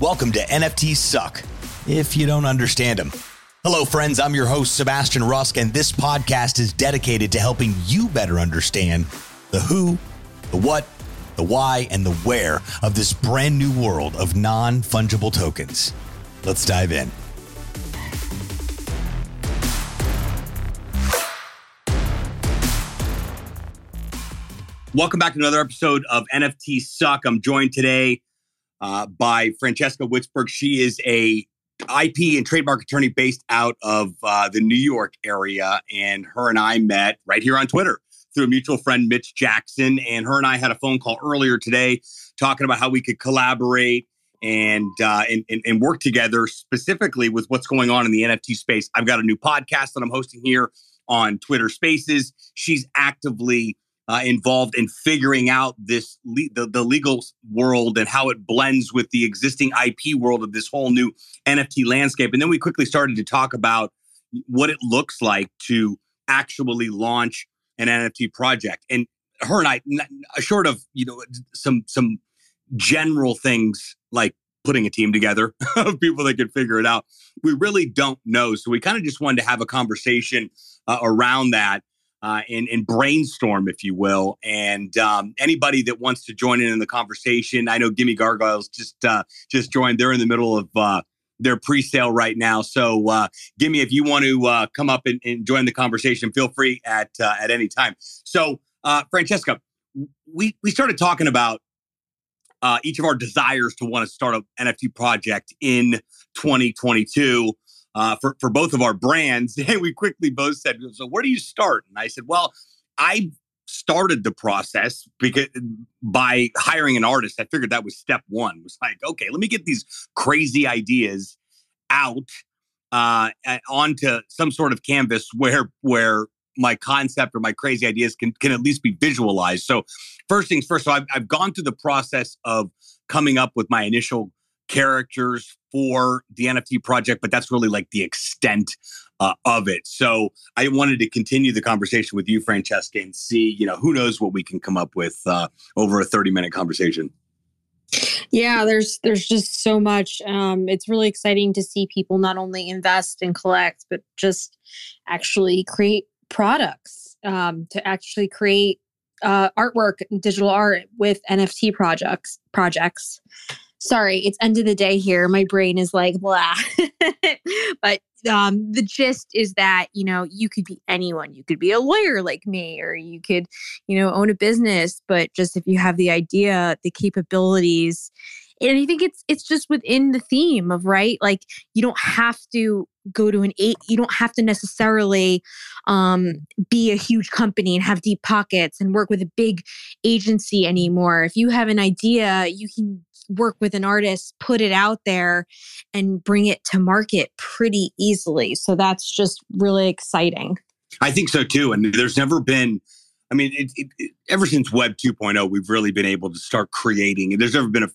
Welcome to NFTs Suck, if you don't understand them. Hello, friends. I'm your host, Sebastian Rusk, and this podcast is dedicated to helping you better understand the who, the what, the why, and the where of this brand new world of non fungible tokens. Let's dive in. Welcome back to another episode of NFT Suck. I'm joined today uh, by Francesca Witzburg. She is a IP and trademark attorney based out of uh, the New York area, and her and I met right here on Twitter through a mutual friend, Mitch Jackson. And her and I had a phone call earlier today talking about how we could collaborate and, uh, and, and and work together specifically with what's going on in the NFT space. I've got a new podcast that I'm hosting here on Twitter Spaces. She's actively uh, involved in figuring out this le- the, the legal world and how it blends with the existing IP world of this whole new NFT landscape. And then we quickly started to talk about what it looks like to actually launch an NFT project. And her and I, short of you know some some general things like putting a team together of people that could figure it out, we really don't know. So we kind of just wanted to have a conversation uh, around that uh, and, and, brainstorm, if you will. And um, anybody that wants to join in in the conversation, I know Gimme Gargoyles just uh, just joined. They're in the middle of uh, their pre-sale right now. So, uh, Gimme, if you want to uh, come up and, and, join the conversation, feel free at uh, at any time. So, uh, Francesca, we we started talking about each of our desires to want to start an NFT project in 2022 uh, for for both of our brands, and we quickly both said, "So where do you start?" And I said, "Well, I started the process because by hiring an artist. I figured that was step one. It was like, okay, let me get these crazy ideas out uh, onto some sort of canvas where where my concept or my crazy ideas can can at least be visualized. So first things first. So I've, I've gone through the process of coming up with my initial characters for the NFT project, but that's really like the extent uh, of it. So I wanted to continue the conversation with you, Francesca, and see, you know, who knows what we can come up with uh, over a 30 minute conversation. Yeah, there's there's just so much. Um, it's really exciting to see people not only invest and collect, but just actually create products. Um, to actually create uh, artwork, digital art with NFT projects. Projects sorry, it's end of the day here. My brain is like blah. but um, the gist is that you know you could be anyone. You could be a lawyer like me, or you could you know own a business. But just if you have the idea, the capabilities, and I think it's it's just within the theme of right. Like you don't have to go to an eight. You don't have to necessarily um, be a huge company and have deep pockets and work with a big agency anymore. If you have an idea, you can work with an artist, put it out there, and bring it to market pretty easily. So that's just really exciting. I think so too. And there's never been, I mean, it, it, it, ever since Web 2.0, we've really been able to start creating. And there's never been a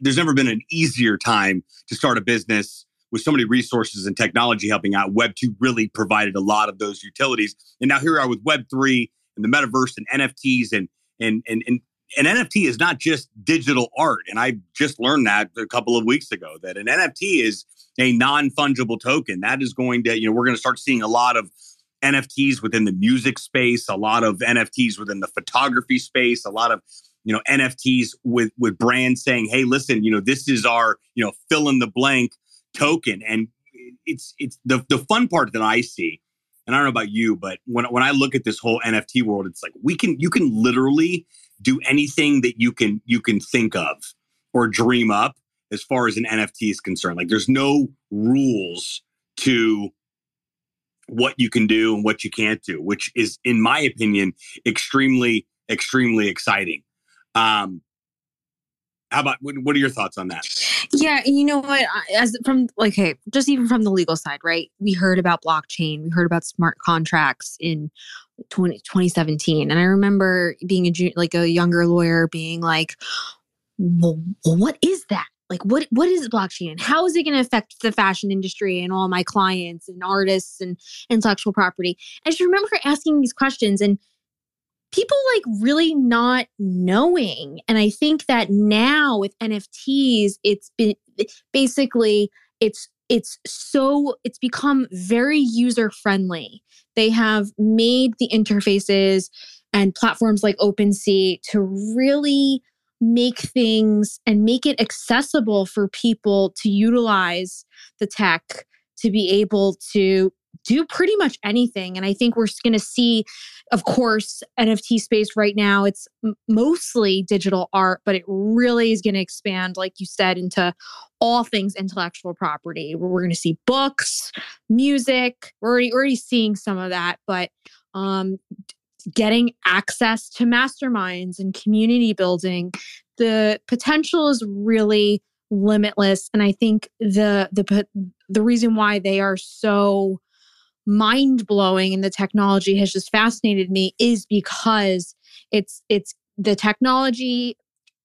there's never been an easier time to start a business with so many resources and technology helping out. Web 2 really provided a lot of those utilities. And now here we are with Web 3 and the metaverse and NFTs and and and, and an NFT is not just digital art. And I just learned that a couple of weeks ago that an NFT is a non fungible token. That is going to, you know, we're going to start seeing a lot of NFTs within the music space, a lot of NFTs within the photography space, a lot of, you know, NFTs with, with brands saying, hey, listen, you know, this is our, you know, fill in the blank token. And it's, it's the, the fun part that I see. And I don't know about you, but when, when I look at this whole NFT world, it's like we can, you can literally do anything that you can you can think of or dream up as far as an NFT is concerned. Like there's no rules to what you can do and what you can't do, which is, in my opinion, extremely, extremely exciting. Um, how about what are your thoughts on that? Yeah, you know what? As from like, hey, just even from the legal side, right? We heard about blockchain, we heard about smart contracts in 20, 2017, and I remember being a like a younger lawyer being like, well, what is that? Like, what what is blockchain? How is it going to affect the fashion industry and all my clients and artists and intellectual property? I just remember her asking these questions and people like really not knowing. And I think that now with NFTs, it's been basically it's it's so it's become very user friendly. They have made the interfaces and platforms like OpenSea to really make things and make it accessible for people to utilize the tech to be able to do pretty much anything. And I think we're going to see, of course, NFT space right now, it's mostly digital art, but it really is going to expand, like you said, into all things intellectual property. We're going to see books, music. We're already, already seeing some of that, but um, getting access to masterminds and community building, the potential is really limitless. And I think the the the reason why they are so mind blowing and the technology has just fascinated me is because it's it's the technology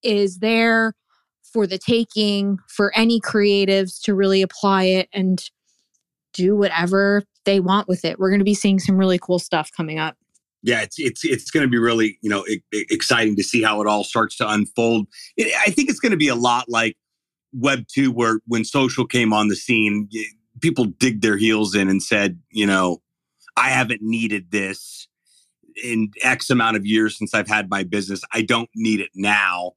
is there for the taking for any creatives to really apply it and do whatever they want with it. We're going to be seeing some really cool stuff coming up. Yeah, it's it's it's going to be really you know exciting to see how it all starts to unfold. I think it's going to be a lot like Web two, where when social came on the scene, people dig their heels in and said, you know, I haven't needed this in X amount of years since I've had my business. I don't need it now.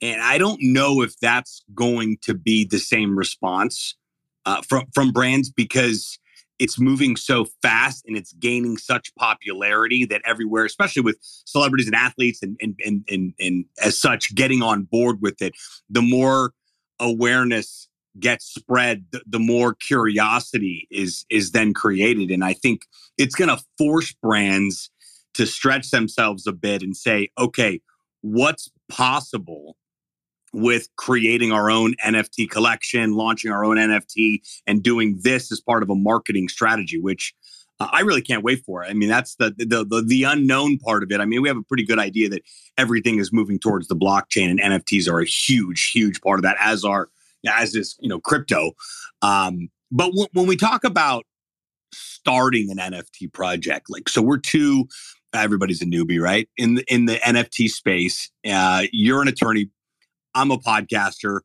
And I don't know if that's going to be the same response uh, from from brands because it's moving so fast and it's gaining such popularity that everywhere, especially with celebrities and athletes and and and and, and as such, getting on board with it, the more awareness gets spread, the, the more curiosity is is then created. And I think it's going to force brands to stretch themselves a bit and say, okay, what's possible with creating our own NFT collection, launching our own NFT, and doing this as part of a marketing strategy, which uh, I really can't wait for. I mean, that's the, the, the the unknown part of it. I mean, we have a pretty good idea that everything is moving towards the blockchain, and NFTs are a huge, huge part of that, as are as is you know crypto. Um, but w- when we talk about starting an NFT project, like so, we're two. Everybody's a newbie, right? In the in the NFT space, uh, you're an attorney. I'm a podcaster.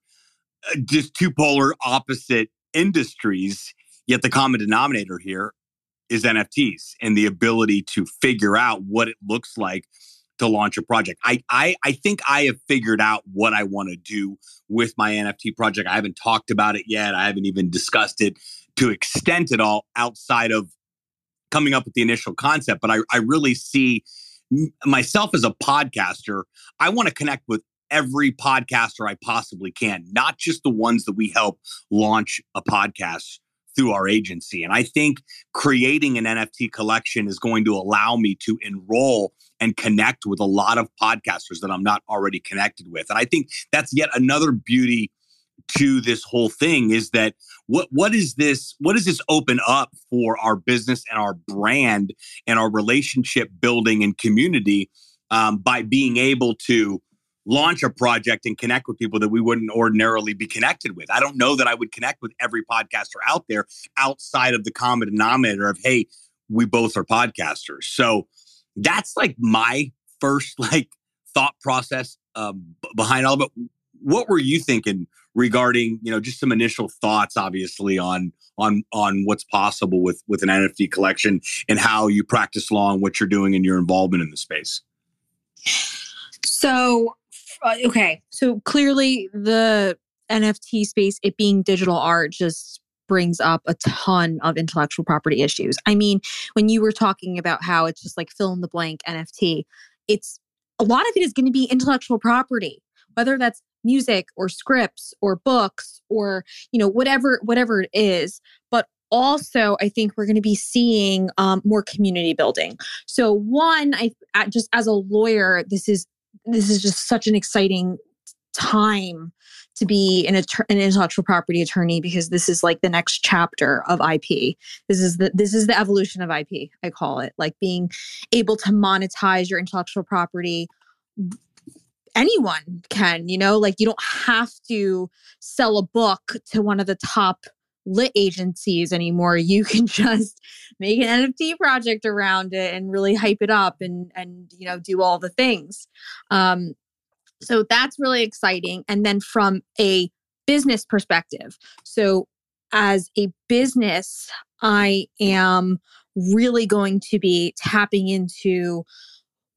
Uh, just two polar opposite industries. Yet the common denominator here is NFTs and the ability to figure out what it looks like to launch a project. I I, I think I have figured out what I want to do with my NFT project. I haven't talked about it yet. I haven't even discussed it to extent at all outside of coming up with the initial concept. But I, I really see myself as a podcaster. I want to connect with every podcaster I possibly can, not just the ones that we help launch a podcast through our agency. And I think creating an NFT collection is going to allow me to enroll and connect with a lot of podcasters that I'm not already connected with. And I think that's yet another beauty to this whole thing is that what what is this what does this open up for our business and our brand and our relationship building and community um, by being able to launch a project and connect with people that we wouldn't ordinarily be connected with. I don't know that I would connect with every podcaster out there outside of the common denominator of, hey, we both are podcasters. So that's like my first like thought process um, behind all of it. What were you thinking regarding, you know, just some initial thoughts, obviously, on on on what's possible with with an NFT collection and how you practice law and what you're doing and your involvement in the space? So okay, so clearly the NFT space, it being digital art, just brings up a ton of intellectual property issues. I mean, when you were talking about how it's just like fill in the blank NFT, it's a lot of it is going to be intellectual property, whether that's music or scripts or books or you know whatever whatever it is but also i think we're going to be seeing um, more community building so one i just as a lawyer this is this is just such an exciting time to be an, an intellectual property attorney because this is like the next chapter of IP. This is the this is the evolution of IP. I call it like being able to monetize your intellectual property. Anyone can, you know, like you don't have to sell a book to one of the top lit agencies anymore. You can just make an NFT project around it and really hype it up and and you know do all the things. Um, so that's really exciting. And then from a business perspective, so as a business, I am really going to be tapping into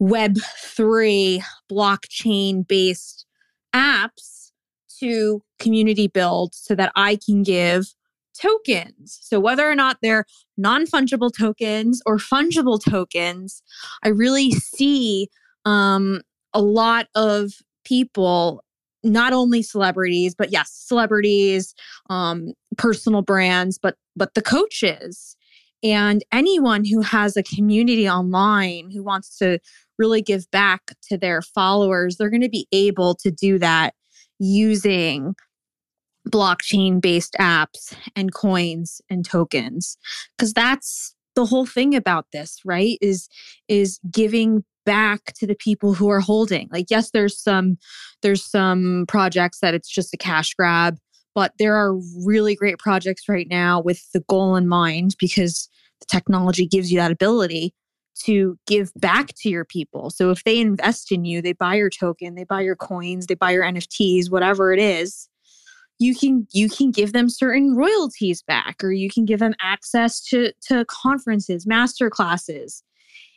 Web3 blockchain based apps to community build so that I can give tokens. So, whether or not they're non fungible tokens or fungible tokens, I really see um, a lot of people not only celebrities but yes celebrities um personal brands but but the coaches and anyone who has a community online who wants to really give back to their followers they're going to be able to do that using blockchain based apps and coins and tokens because that's the whole thing about this right is is giving back to the people who are holding. Like yes there's some there's some projects that it's just a cash grab but there are really great projects right now with the goal in mind because the technology gives you that ability to give back to your people. So if they invest in you they buy your token they buy your coins they buy your nfts whatever it is you can you can give them certain royalties back or you can give them access to to conferences master classes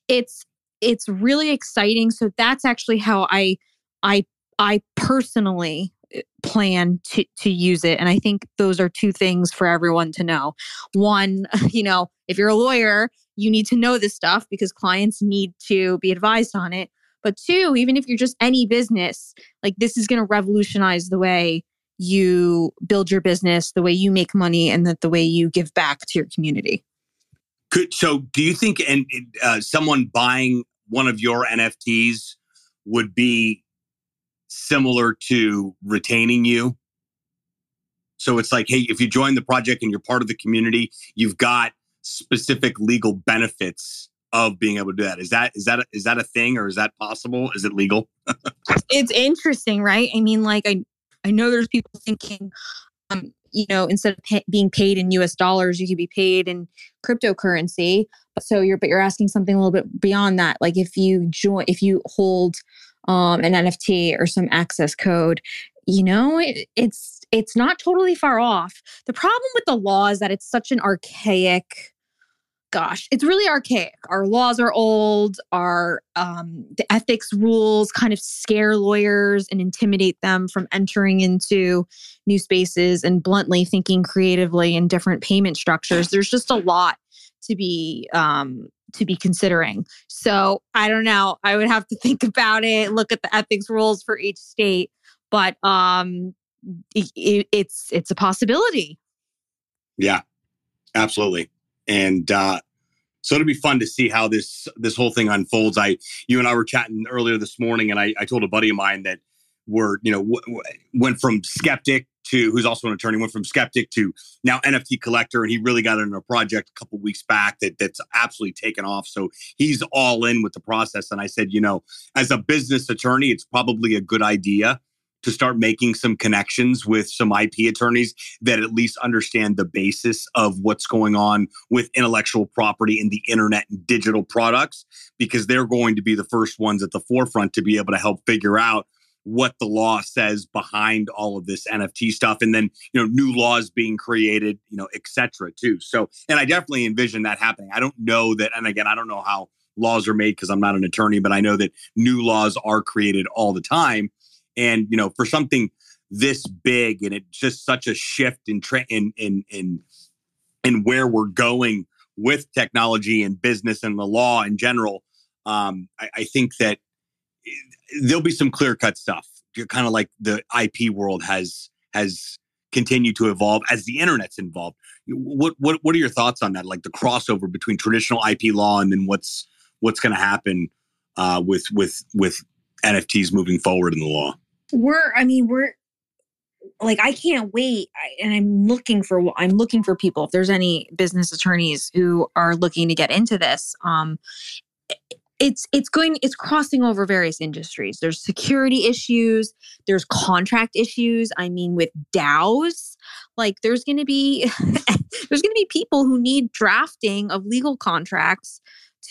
it's it's really exciting. So that's actually how I I I personally eh, plan to to use it and i think those are two things for everyone to know one you know if you're a lawyer you need to know this stuff because clients need to be advised on it but two even if you're just any business like this is going to revolutionize the way you build your business the way you make money and that the way you give back to your community could so do you think and uh, someone buying one of your NFTs would be similar to retaining you. So it's like, hey, if you join the project and you're part of the community, you've got specific legal benefits of being able to do that. Is that is that a, is that a thing or is that possible? Is it legal? it's interesting, right? I mean, like I I know there's people thinking, um, you know, instead of pay, being paid in US dollars, you could be paid in cryptocurrency. So you're, but you're asking something a little bit beyond that. Like if you join, if you hold um, an NFT or some access code, you know, it, it's, it's not totally far off. The problem with the law is that it's such an archaic gosh, it's really archaic. Our laws are old. Our um, the ethics rules kind of scare lawyers and intimidate them from entering into new spaces and bluntly thinking creatively in different payment structures. There's just a lot to be um, to be considering. So I don't know. I would have to think about it. Look at the ethics rules for each state, but um, it, it's it's a possibility. Yeah, absolutely and uh, so it'll be fun to see how this this whole thing unfolds. I, you and I were chatting earlier this morning, and I, I told a buddy of mine that we're, you know, w- w- went from skeptic to who's also an attorney, went from skeptic to now NFT collector, and he really got into a project a couple weeks back that that's absolutely taken off. So he's all in with the process. And I said, you know, as a business attorney, it's probably a good idea to start making some connections with some IP attorneys that at least understand the basis of what's going on with intellectual property in the internet and digital products, because they're going to be the first ones at the forefront to be able to help figure out what the law says behind all of this NFT stuff and then you know new laws being created you know etc too. So and I definitely envision that happening. I don't know that and again I don't know how laws are made because I'm not an attorney but I know that new laws are created all the time and you know, for something this big and it's just such a shift in tra- in in in in where we're going with technology and business and the law in general, um, I, I think that there'll be some clear cut stuff. You're Kind of like the IP world has has continued to evolve as the internet's involved. What what what are your thoughts on that? Like the crossover between traditional IP law and then what's what's going to happen uh, with with with NFTs moving forward in the law? We're i mean we're like i can't wait I, and i'm looking for i'm looking for people. If there's any business attorneys who are looking to get into this um it's it's going it's crossing over various industries. There's security issues there's contract issues i mean with DAOs like there's going to be there's going to be people who need drafting of legal contracts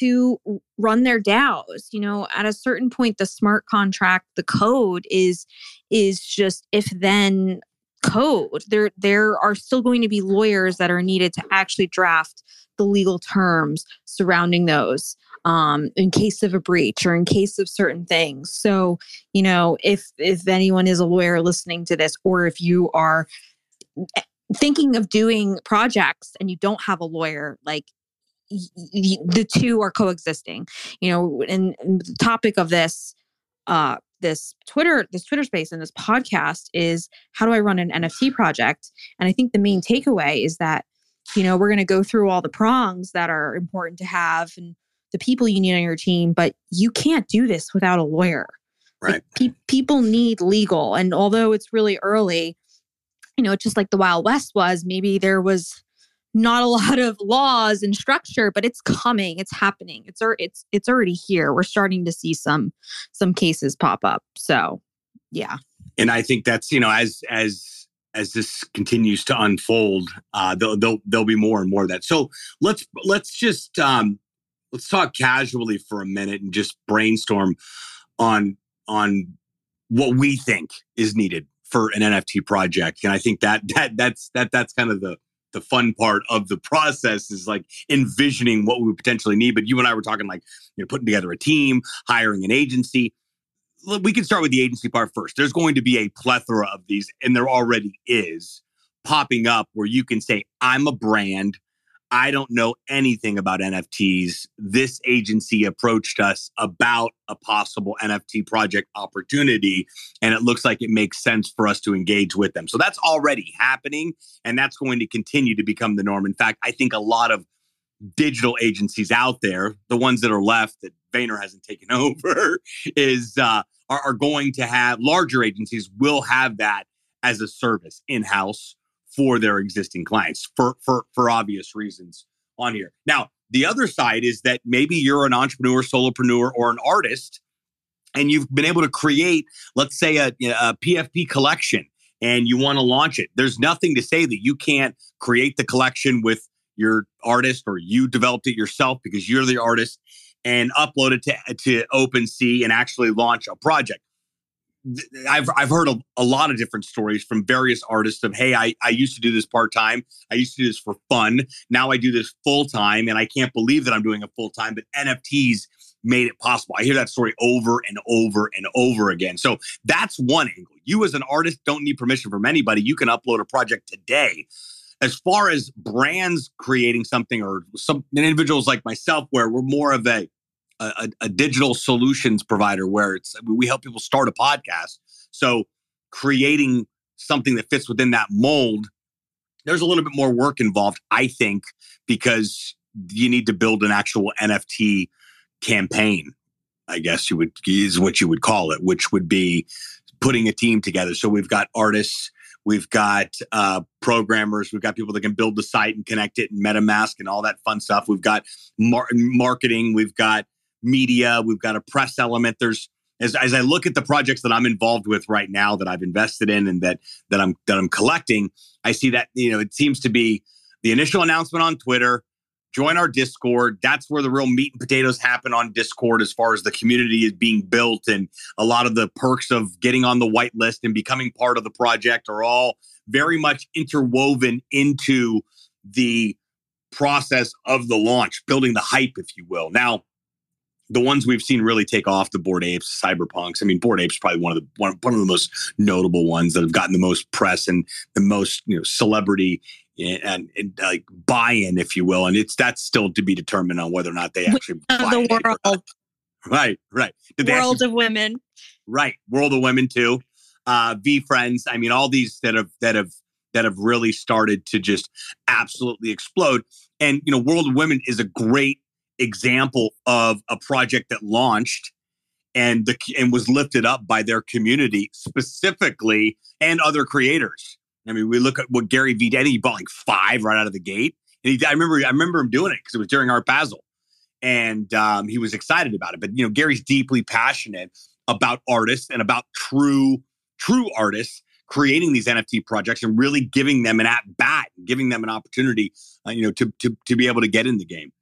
to run their DAOs. You know, at a certain point, the smart contract, the code is is just if then code. There there are still going to be lawyers that are needed to actually draft the legal terms surrounding those um, in case of a breach or in case of certain things. So, you know, if if anyone is a lawyer listening to this, or if you are eh, thinking of doing projects and you don't have a lawyer, like the two are coexisting you know and, and the topic of this uh this twitter this twitter space and this podcast is how do i run an nft project? And i think the main takeaway is that you know we're going to go through all the prongs that are important to have and the people you need on your team but you can't do this without a lawyer. Right. like, pe- people need legal and although it's really early you know it's just like the wild west was maybe there was not a lot of laws and structure but it's coming it's happening. It's it's it's already here. We're starting to see some some cases pop up. So yeah. And i think that's you know as as as this continues to unfold uh there'll there'll, there'll be more and more of that. So let's let's just um let's talk casually for a minute and just brainstorm on on what we think is needed for an nft project. And i think that that that's that that's kind of the the fun part of the process is like envisioning what we would potentially need. But you and I were talking like, you know, putting together a team, hiring an agency. We can start with the agency part first. There's going to be a plethora of these, and there already is popping up where you can say, I'm a brand. I don't know anything about NFTs. This agency approached us about a possible NFT project opportunity, and it looks like it makes sense for us to engage with them. So that's already happening, and that's going to continue to become the norm. In fact, I think a lot of digital agencies out there, the ones that are left that Vayner hasn't taken over, is uh, are, are going to have larger agencies will have that as a service in house for their existing clients for for for obvious reasons on here. Now, the other side is that maybe you're an entrepreneur, solopreneur, or an artist, and you've been able to create, let's say, a, a PFP collection, and you want to launch it. There's nothing to say that you can't create the collection with your artist or you developed it yourself because you're the artist and upload it to, to OpenSea and actually launch a project. I've I've heard a, a, lot of different stories from various artists of hey I I used to do this part time I used to do this for fun. Now I do this full time and I can't believe that I'm doing it full time but NFTs made it possible. I hear that story over and over and over again. So that's one angle. You as an artist don't need permission from anybody. You can upload a project today. As far as brands creating something or some individuals like myself where we're more of a a, a, digital solutions provider where it's we help people start a podcast. So creating something that fits within that mold, there's a little bit more work involved, I think, because you need to build an actual NFT campaign. I guess you would is what you would call it, which would be putting a team together. So we've got artists, we've got uh, programmers, we've got people that can build the site and connect it and MetaMask and all that fun stuff. We've got mar- marketing, we've got media, we've got a press element. There's as, as I look at the projects that I'm involved with right now that I've invested in and that that I'm that I'm collecting, I see that you know it seems to be the initial announcement on Twitter. Join our Discord. That's where the real meat and potatoes happen on Discord, as far as the community is being built, and a lot of the perks of getting on the whitelist and becoming part of the project are all very much interwoven into the process of the launch, building the hype, if you will. Now, the ones we've seen really take off the Bored Apes cyberpunks i mean Bored Apes is probably one of the one, one of the most notable ones that have gotten the most press and the most you know celebrity and, and, like buy-in if you will and it's that's still to be determined on whether or not they actually the world. right right. Did world actually, of women. Right world of women too. Uh friends. i mean all these that have that have that have really started to just absolutely explode. And you know world of women is a great example of a project that launched and the and was lifted up by their community specifically and other creators. I mean, we look at what Gary Vee did. He bought like five right out of the gate, and he, I remember I remember him doing it because it was during Art Basel, and um, he was excited about it. But you know, Gary's deeply passionate about artists and about true true artists creating these NFT projects and really giving them an at bat, giving them an opportunity, uh, you know, to, to to be able to get in the game.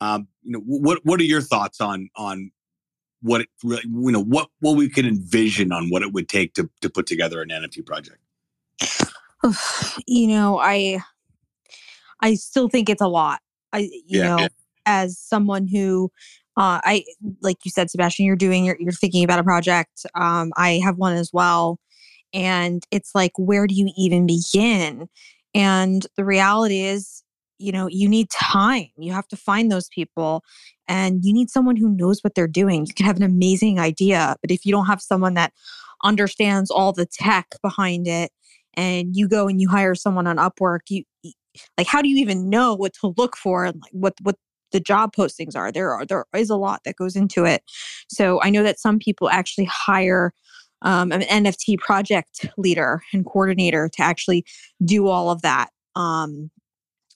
Um, you know, what what are your thoughts on on what it really, you know what what we could envision on what it would take to to put together an NFT project? You know, I I still think it's a lot. I you yeah, know, yeah. as someone who uh, I like you said, Sebastian, you're doing you're, you're thinking about a project. Um, I have one as well, and it's like, where do you even begin? And the reality is, you know, you need time. You have to find those people, and you need someone who knows what they're doing. You can have an amazing idea, but if you don't have someone that understands all the tech behind it, and you go and you hire someone on Upwork, you like how do you even know what to look for and like what what the job postings are. There are there is a lot that goes into it. So I know that some people actually hire um, an NFT project leader and coordinator to actually do all of that. Um,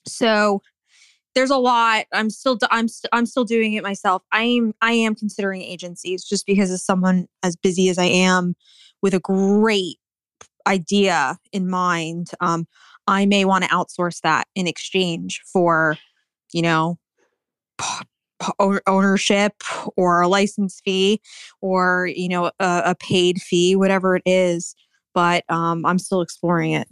so there's a lot. I'm still I'm st- I'm still doing it myself. I am I am considering agencies just because as someone as busy as I am with a great idea in mind, um, I may want to outsource that in exchange for, you know, ownership or a license fee or you know a, a paid fee whatever it is but um, i'm still exploring it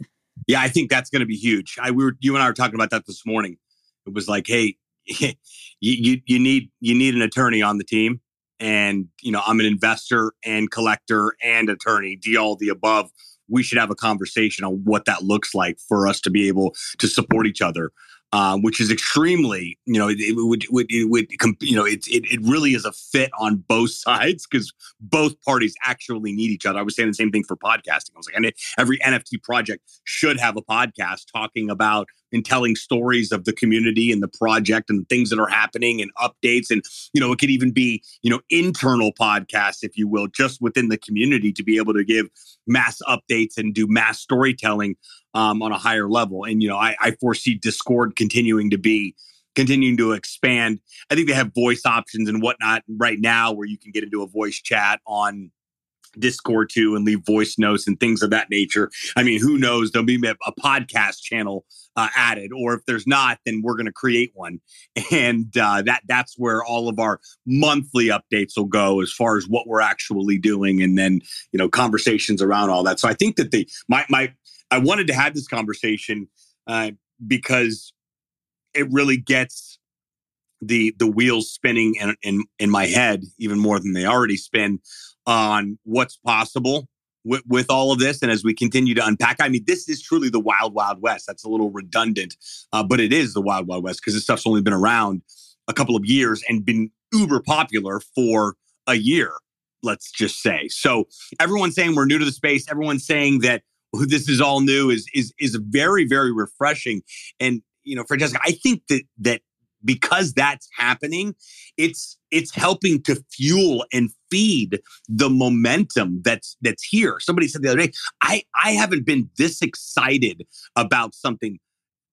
yeah i think that's going to be huge. I we were you and i were talking about that this morning. It was like hey you, you you need you need an attorney on the team and you know i'm an investor and collector and attorney do all the above. We should have a conversation on what that looks like for us to be able to support each other um, which is extremely, you know, it, it would, would, it would, you know, it, it, it really is a fit on both sides because both parties actually need each other. I was saying the same thing for podcasting. I was like, and every NFT project should have a podcast talking about and telling stories of the community and the project and things that are happening and updates. And, you know, it could even be, you know, internal podcasts, if you will, just within the community to be able to give mass updates and do mass storytelling um, on a higher level. And, you know, I, I foresee Discord continuing to be continuing to expand. I think they have voice options and whatnot right now where you can get into a voice chat on Discord too and leave voice notes and things of that nature. I mean, who knows? There'll be a, podcast channel uh, added, or if there's not, then we're going to create one, and uh, that that's where all of our monthly updates will go as far as what we're actually doing, and then you know conversations around all that. So I think that the my my I wanted to have this conversation uh, because it really gets the the wheels spinning in, in in my head even more than they already spin on what's possible with, with all of this. And as we continue to unpack, I mean, this is truly the wild, wild west. That's a little redundant, uh, but it is the wild, wild west because this stuff's only been around a couple of years and been uber popular for a year, let's just say. So everyone's saying we're new to the space. Everyone's saying that this is all new is is is very, very refreshing. And you know, Francesca, I think that that because that's happening, it's it's helping to fuel and feed the momentum that's that's here. Somebody said the other day, I I haven't been this excited about something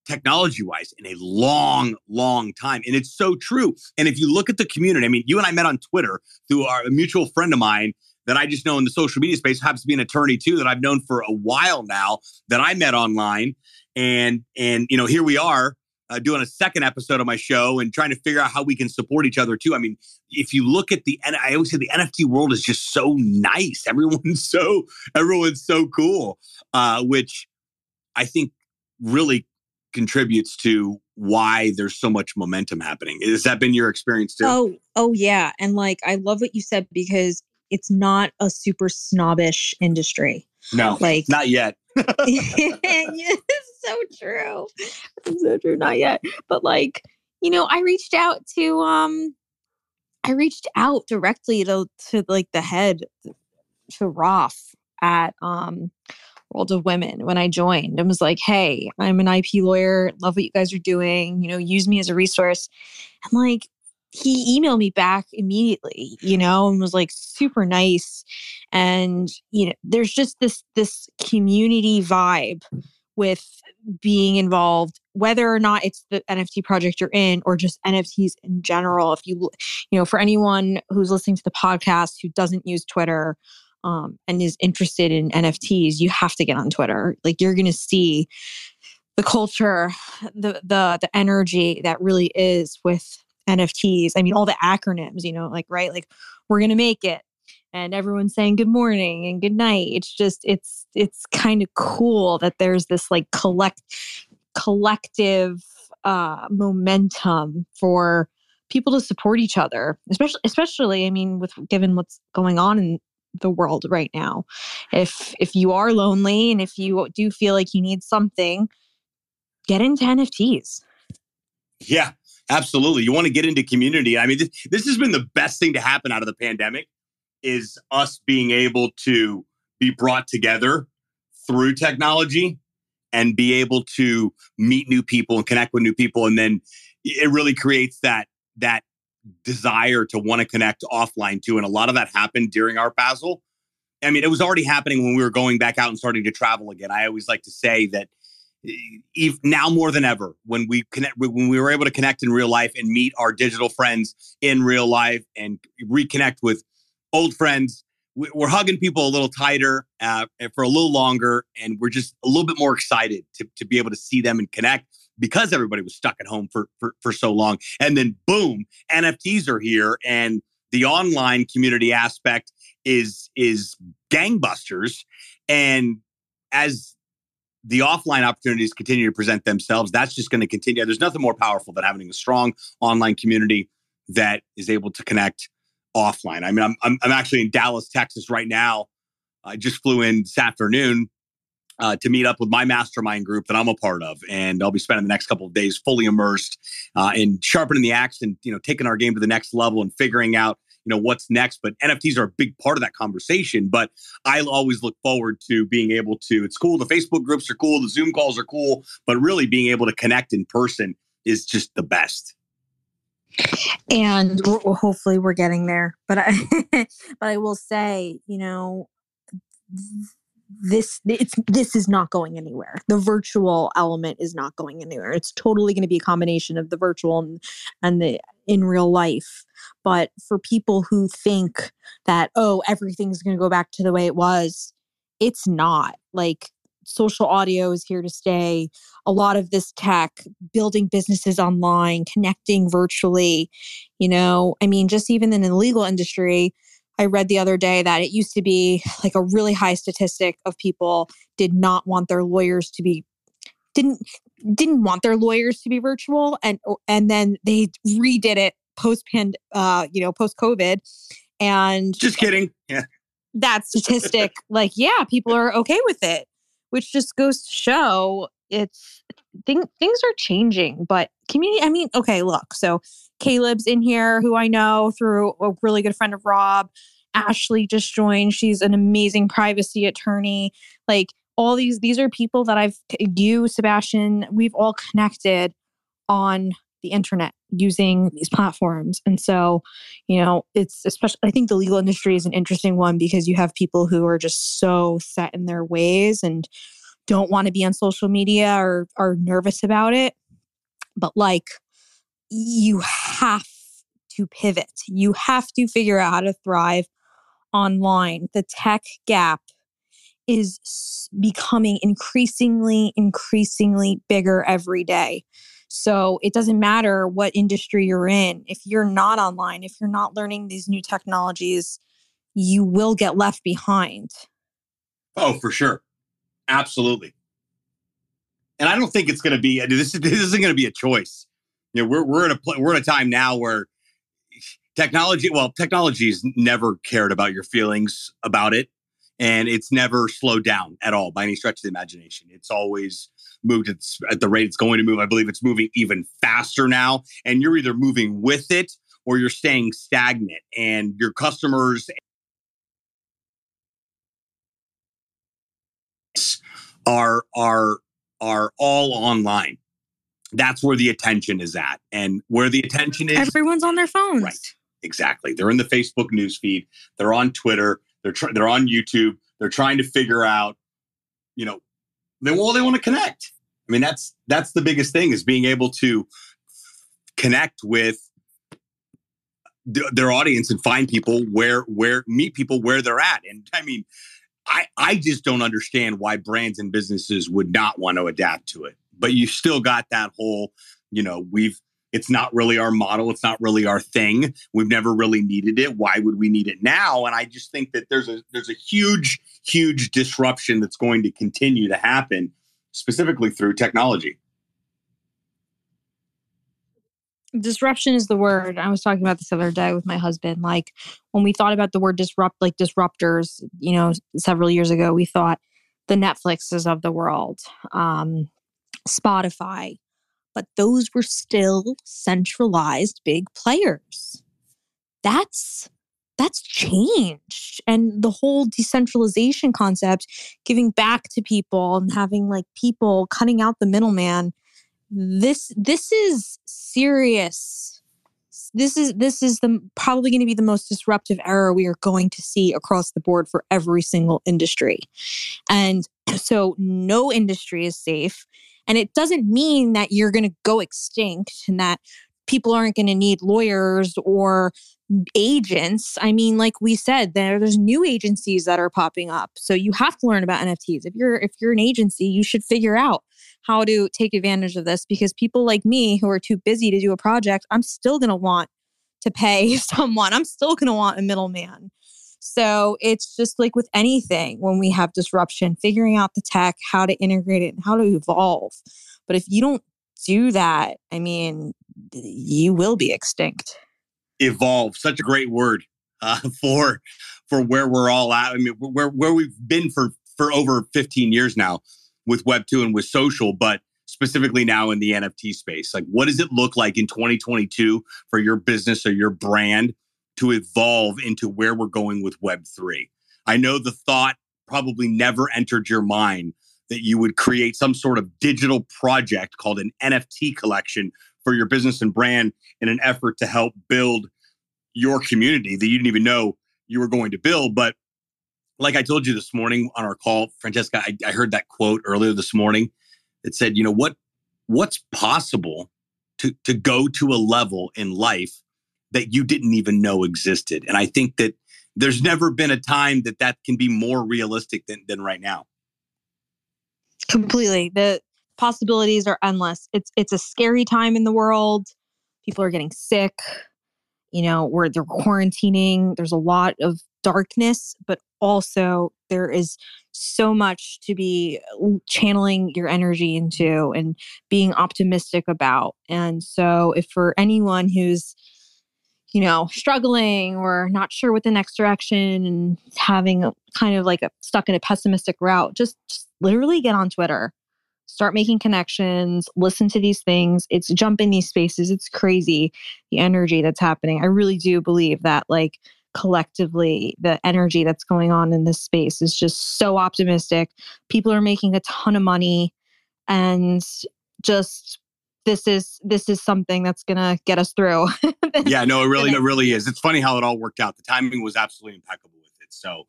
technology wise in a long, long time. And it's so true. And if you look at the community, I mean, you and I met on Twitter through our a mutual friend of mine that I just know in the social media space happens to be an attorney too that I've known for a while now that I met online. And and you know, here we are uh, doing a second episode of my show and trying to figure out how we can support each other too. I mean, if you look at the, and I always say the NFT world is just so nice. Everyone's so, everyone's so cool, uh, which I think really contributes to why there's so much momentum happening. Has that been your experience too? Oh, oh yeah. And like, I love what you said because it's not a super snobbish industry. No, like not yet. so true. It's so true. Not yet. But like, you know, I reached out to um I reached out directly to to like the head to Roth at um World of Women when I joined and was like, hey, I'm an IP lawyer, love what you guys are doing, you know, use me as a resource. And like he emailed me back immediately, you know, and was like super nice. And, you know, there's just this this community vibe with being involved, whether or not it's the NFT project you're in or just NFTs in general. If you, you know, for anyone who's listening to the podcast who doesn't use Twitter, um, and is interested in NFTs, you have to get on Twitter. Like you're going to see the culture, the the the energy that really is with NFTs. I mean, all the acronyms, you know, like right, like we're going to make it, and everyone's saying good morning and good night. It's just it's it's kind of cool that there's this like collect collective uh, momentum for people to support each other, especially especially I mean with given what's going on in the world right now. If if you are lonely and if you do feel like you need something, get into NFTs. Yeah, absolutely. You want to get into community. I mean, this, this has been the best thing to happen out of the pandemic is us being able to be brought together through technology and be able to meet new people and connect with new people. And then it really creates that that desire to want to connect offline too. And a lot of that happened during Art Basel. I mean it was already happening when we were going back out and starting to travel again. I always like to say that now more than ever when we connect when we were able to connect in real life and meet our digital friends in real life and reconnect with old friends. We're hugging people a little tighter uh, for a little longer and we're just a little bit more excited to, to be able to see them and connect because everybody was stuck at home for, for, for so long. And then boom nfts are here and the online community aspect is is gangbusters. And as the offline opportunities continue to present themselves that's just going to continue. There's nothing more powerful than having a strong online community that is able to connect offline. I mean, I'm, I'm, I'm actually in Dallas, Texas right now. I just flew in this afternoon uh, to meet up with my mastermind group that I'm a part of, and I'll be spending the next couple of days fully immersed uh, in sharpening the axe and you know taking our game to the next level and figuring out you know what's next. But NFTs are a big part of that conversation. But I always look forward to being able to. It's cool. The Facebook groups are cool. The Zoom calls are cool. But really being able to connect in person is just the best and hopefully we're getting there but i but i will say you know this it's this is not going anywhere. The virtual element is not going anywhere. It's totally going to be a combination of the virtual and, and the in real life. But for people who think that oh everything's going to go back to the way it was it's not. Like social audio is here to stay. A lot of this tech, building businesses online, connecting virtually. You know, I mean, just even in the legal industry, I read the other day that it used to be like a really high statistic of people did not want their lawyers to be didn't didn't want their lawyers to be virtual and and then they redid it post pand uh you know post covid and just kidding yeah that statistic like yeah people are okay with it which just goes to show it's thing, things are changing but community i mean okay look so caleb's in here who i know through a really good friend of rob. Ashley just joined she's an amazing privacy attorney. Like all these these are people that i've you sebastian we've all connected on the internet using these platforms. And so, you know, it's especially, I think the legal industry is an interesting one because you have people who are just so set in their ways and don't want to be on social media or are nervous about it. But like, you have to pivot, you have to figure out how to thrive online. The tech gap is becoming increasingly, increasingly bigger every day. So it doesn't matter what industry you're in. If you're not online, if you're not learning these new technologies, you will get left behind. Oh, for sure. Absolutely. And I don't think it's going to be this, is, this isn't going to be a choice. You know, we're we're in a we're in a time now where technology, well, technology's never cared about your feelings about it and it's never slowed down at all by any stretch of the imagination. It's always moved at, at the rate it's going to move. I believe it's moving even faster now. And you're either moving with it or you're staying stagnant. And your customers are are are all online. That's where the attention is at. And where the attention is everyone's on their phones. Right. Exactly. They're in the Facebook newsfeed. They're on Twitter. They're tr- they're on YouTube. They're trying to figure out, you know, they well they want to connect. I mean, that's that's the biggest thing is being able to connect with th- their audience and find people where where meet people where they're at. And I mean, I I just don't understand why brands and businesses would not want to adapt to it. But you still got that whole, you know, we've it's not really our model. It's not really our thing. We've never really needed it. Why would we need it now? And I just think that there's a there's a huge, huge disruption that's going to continue to happen, specifically through technology. Disruption is the word. I was talking about this other day with my husband. Like when we thought about the word disrupt, like disruptors, you know, several years ago, we thought the Netflixes of the world, um, Spotify, but those were still centralized big players. That's that's changed. And the whole decentralization concept giving back to people and having like people cutting out the middleman this this is serious. This is this is the probably going to be the most disruptive era we are going to see across the board for every single industry. And so no industry is safe and it doesn't mean that you're going to go extinct and that people aren't going to need lawyers or agents. I mean, like we said, there there's new agencies that are popping up. So you have to learn about NFTs. If you're if you're an agency, you should figure out how to take advantage of this because people like me who are too busy to do a project, I'm still going to want to pay someone. I'm still going to want a middleman. So it's just like with anything when we have disruption, figuring out the tech, how to integrate it, and how to evolve. But if you don't do that, I mean, you will be extinct. Evolve, such a great word uh, for for where we're all at. I mean, where where we've been for for over 15 years now with Web two and with social, but specifically now in the NFT space. Like, what does it look like in 2022 for your business or your brand to evolve into where we're going with Web3. I know the thought probably never entered your mind that you would create some sort of digital project called an NFT collection for your business and brand in an effort to help build your community that you didn't even know you were going to build. But like I told you this morning on our call, Francesca, I, I heard that quote earlier this morning that said, you know, what what's possible to, to go to a level in life that you didn't even know existed. And I think that there's never been a time that that can be more realistic than, than right now. Completely. The possibilities are endless. It's it's a scary time in the world. People are getting sick. You know, where they're quarantining. There's a lot of darkness, but also there is so much to be channeling your energy into and being optimistic about. And so if for anyone who's you know, struggling or not sure what the next direction and having a, kind of like a stuck in a pessimistic route, just, just literally get on Twitter, start making connections, listen to these things. It's jump in these spaces. It's crazy the energy that's happening. I really do believe that like collectively the energy that's going on in this space is just so optimistic. People are making a ton of money and just this is this is something that's gonna get us through. yeah, no, it really, it really is. It's funny how it all worked out. The timing was absolutely impeccable with it. So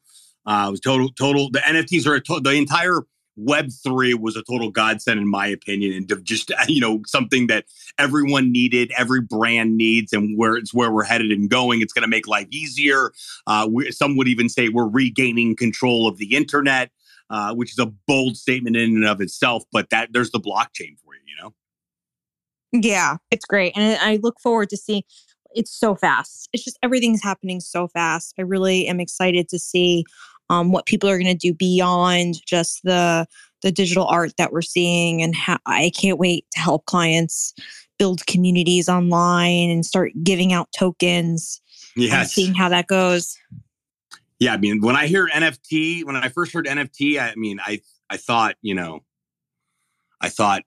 uh, it was total, total. The NFTs are a to- the entire Web three was a total godsend in my opinion, and just you know something that everyone needed, every brand needs, and where it's where we're headed and going. It's going to make life easier. Uh, we, some would even say we're regaining control of the internet. Uh, which is a bold statement in and of itself, but that there's the blockchain for you, you know. Yeah, it's great. And I look forward to seeing it's so fast. It's just everything's happening so fast. I really am excited to see um, what people are going to do beyond just the the digital art that we're seeing and how I can't wait to help clients build communities online and start giving out tokens. Yeah, seeing how that goes. Yeah, I mean, when I hear NFT, when I first heard NFT, I mean, I I thought, you know, I thought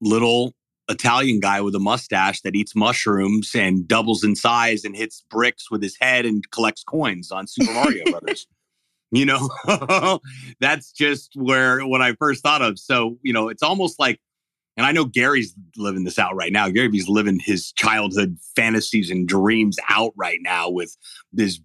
little Italian guy with a mustache that eats mushrooms and doubles in size and hits bricks with his head and collects coins on Super Mario Brothers. You know, that's just where what I first thought of. So, you know, it's almost like and I know Gary's living this out right now. Gary Vee's living his childhood fantasies and dreams out right now with this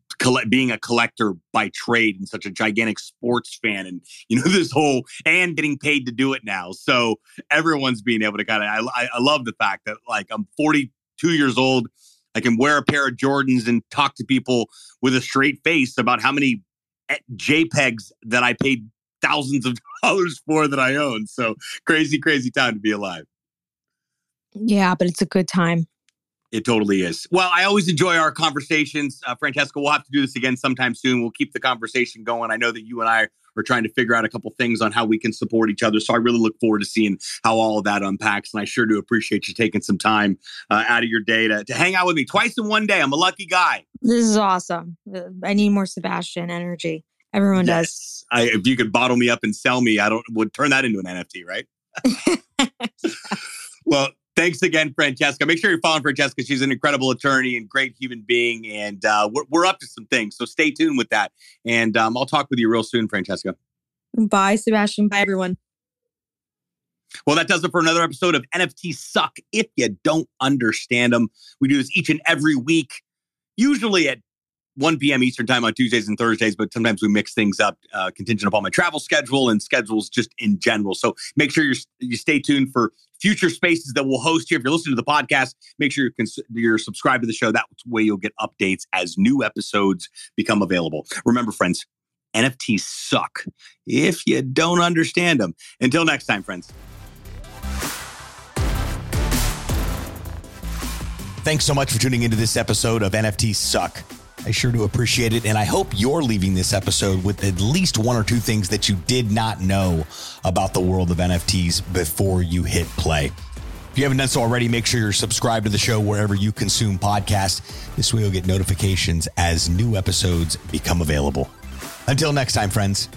being a collector by trade and such a gigantic sports fan, and you know this whole and getting paid to do it now. So everyone's being able to kind of. I, I love the fact that like I'm 42 years old. I can wear a pair of Jordans and talk to people with a straight face about how many eh, JPEGs that I paid thousands of dollars for that I own. So crazy, crazy time to be alive. Yeah, but it's a good time. It totally is. Well, I always enjoy our conversations. Uh, Francesca, we'll have to do this again sometime soon. We'll keep the conversation going. I know that you and I are trying to figure out a couple things on how we can support each other. So I really look forward to seeing how all of that unpacks. And I sure do appreciate you taking some time uh, out of your day to, to hang out with me twice in one day. I'm a lucky guy. This is awesome. Uh, I need more Sebastian energy. Everyone yes. does. I, if you could bottle me up and sell me, I don't would turn that into an NFT, right? well, thanks again, Francesca. Make sure you're following Francesca. She's an incredible attorney and great human being, and uh, we're, we're up to some things. So stay tuned with that. And um, I'll talk with you real soon, Francesca. Bye, Sebastian. Bye, everyone. Well, that does it for another episode of NFT Suck if you don't understand them. We do this each and every week, usually at 1 p.m. Eastern time on Tuesdays and Thursdays, but sometimes we mix things up uh, contingent upon my travel schedule and schedules just in general. So make sure you're, you stay tuned for future spaces that we'll host here. If you're listening to the podcast, make sure you're, cons- you're subscribed to the show. That way you'll get updates as new episodes become available. Remember, friends, NFTs suck if you don't understand them. Until next time, friends. Thanks so much for tuning into this episode of NFT Suck. I sure do appreciate it. And I hope you're leaving this episode with at least one or two things that you did not know about the world of NFTs before you hit play. If you haven't done so already, make sure you're subscribed to the show wherever you consume podcasts. This way you'll get notifications as new episodes become available. Until next time, friends.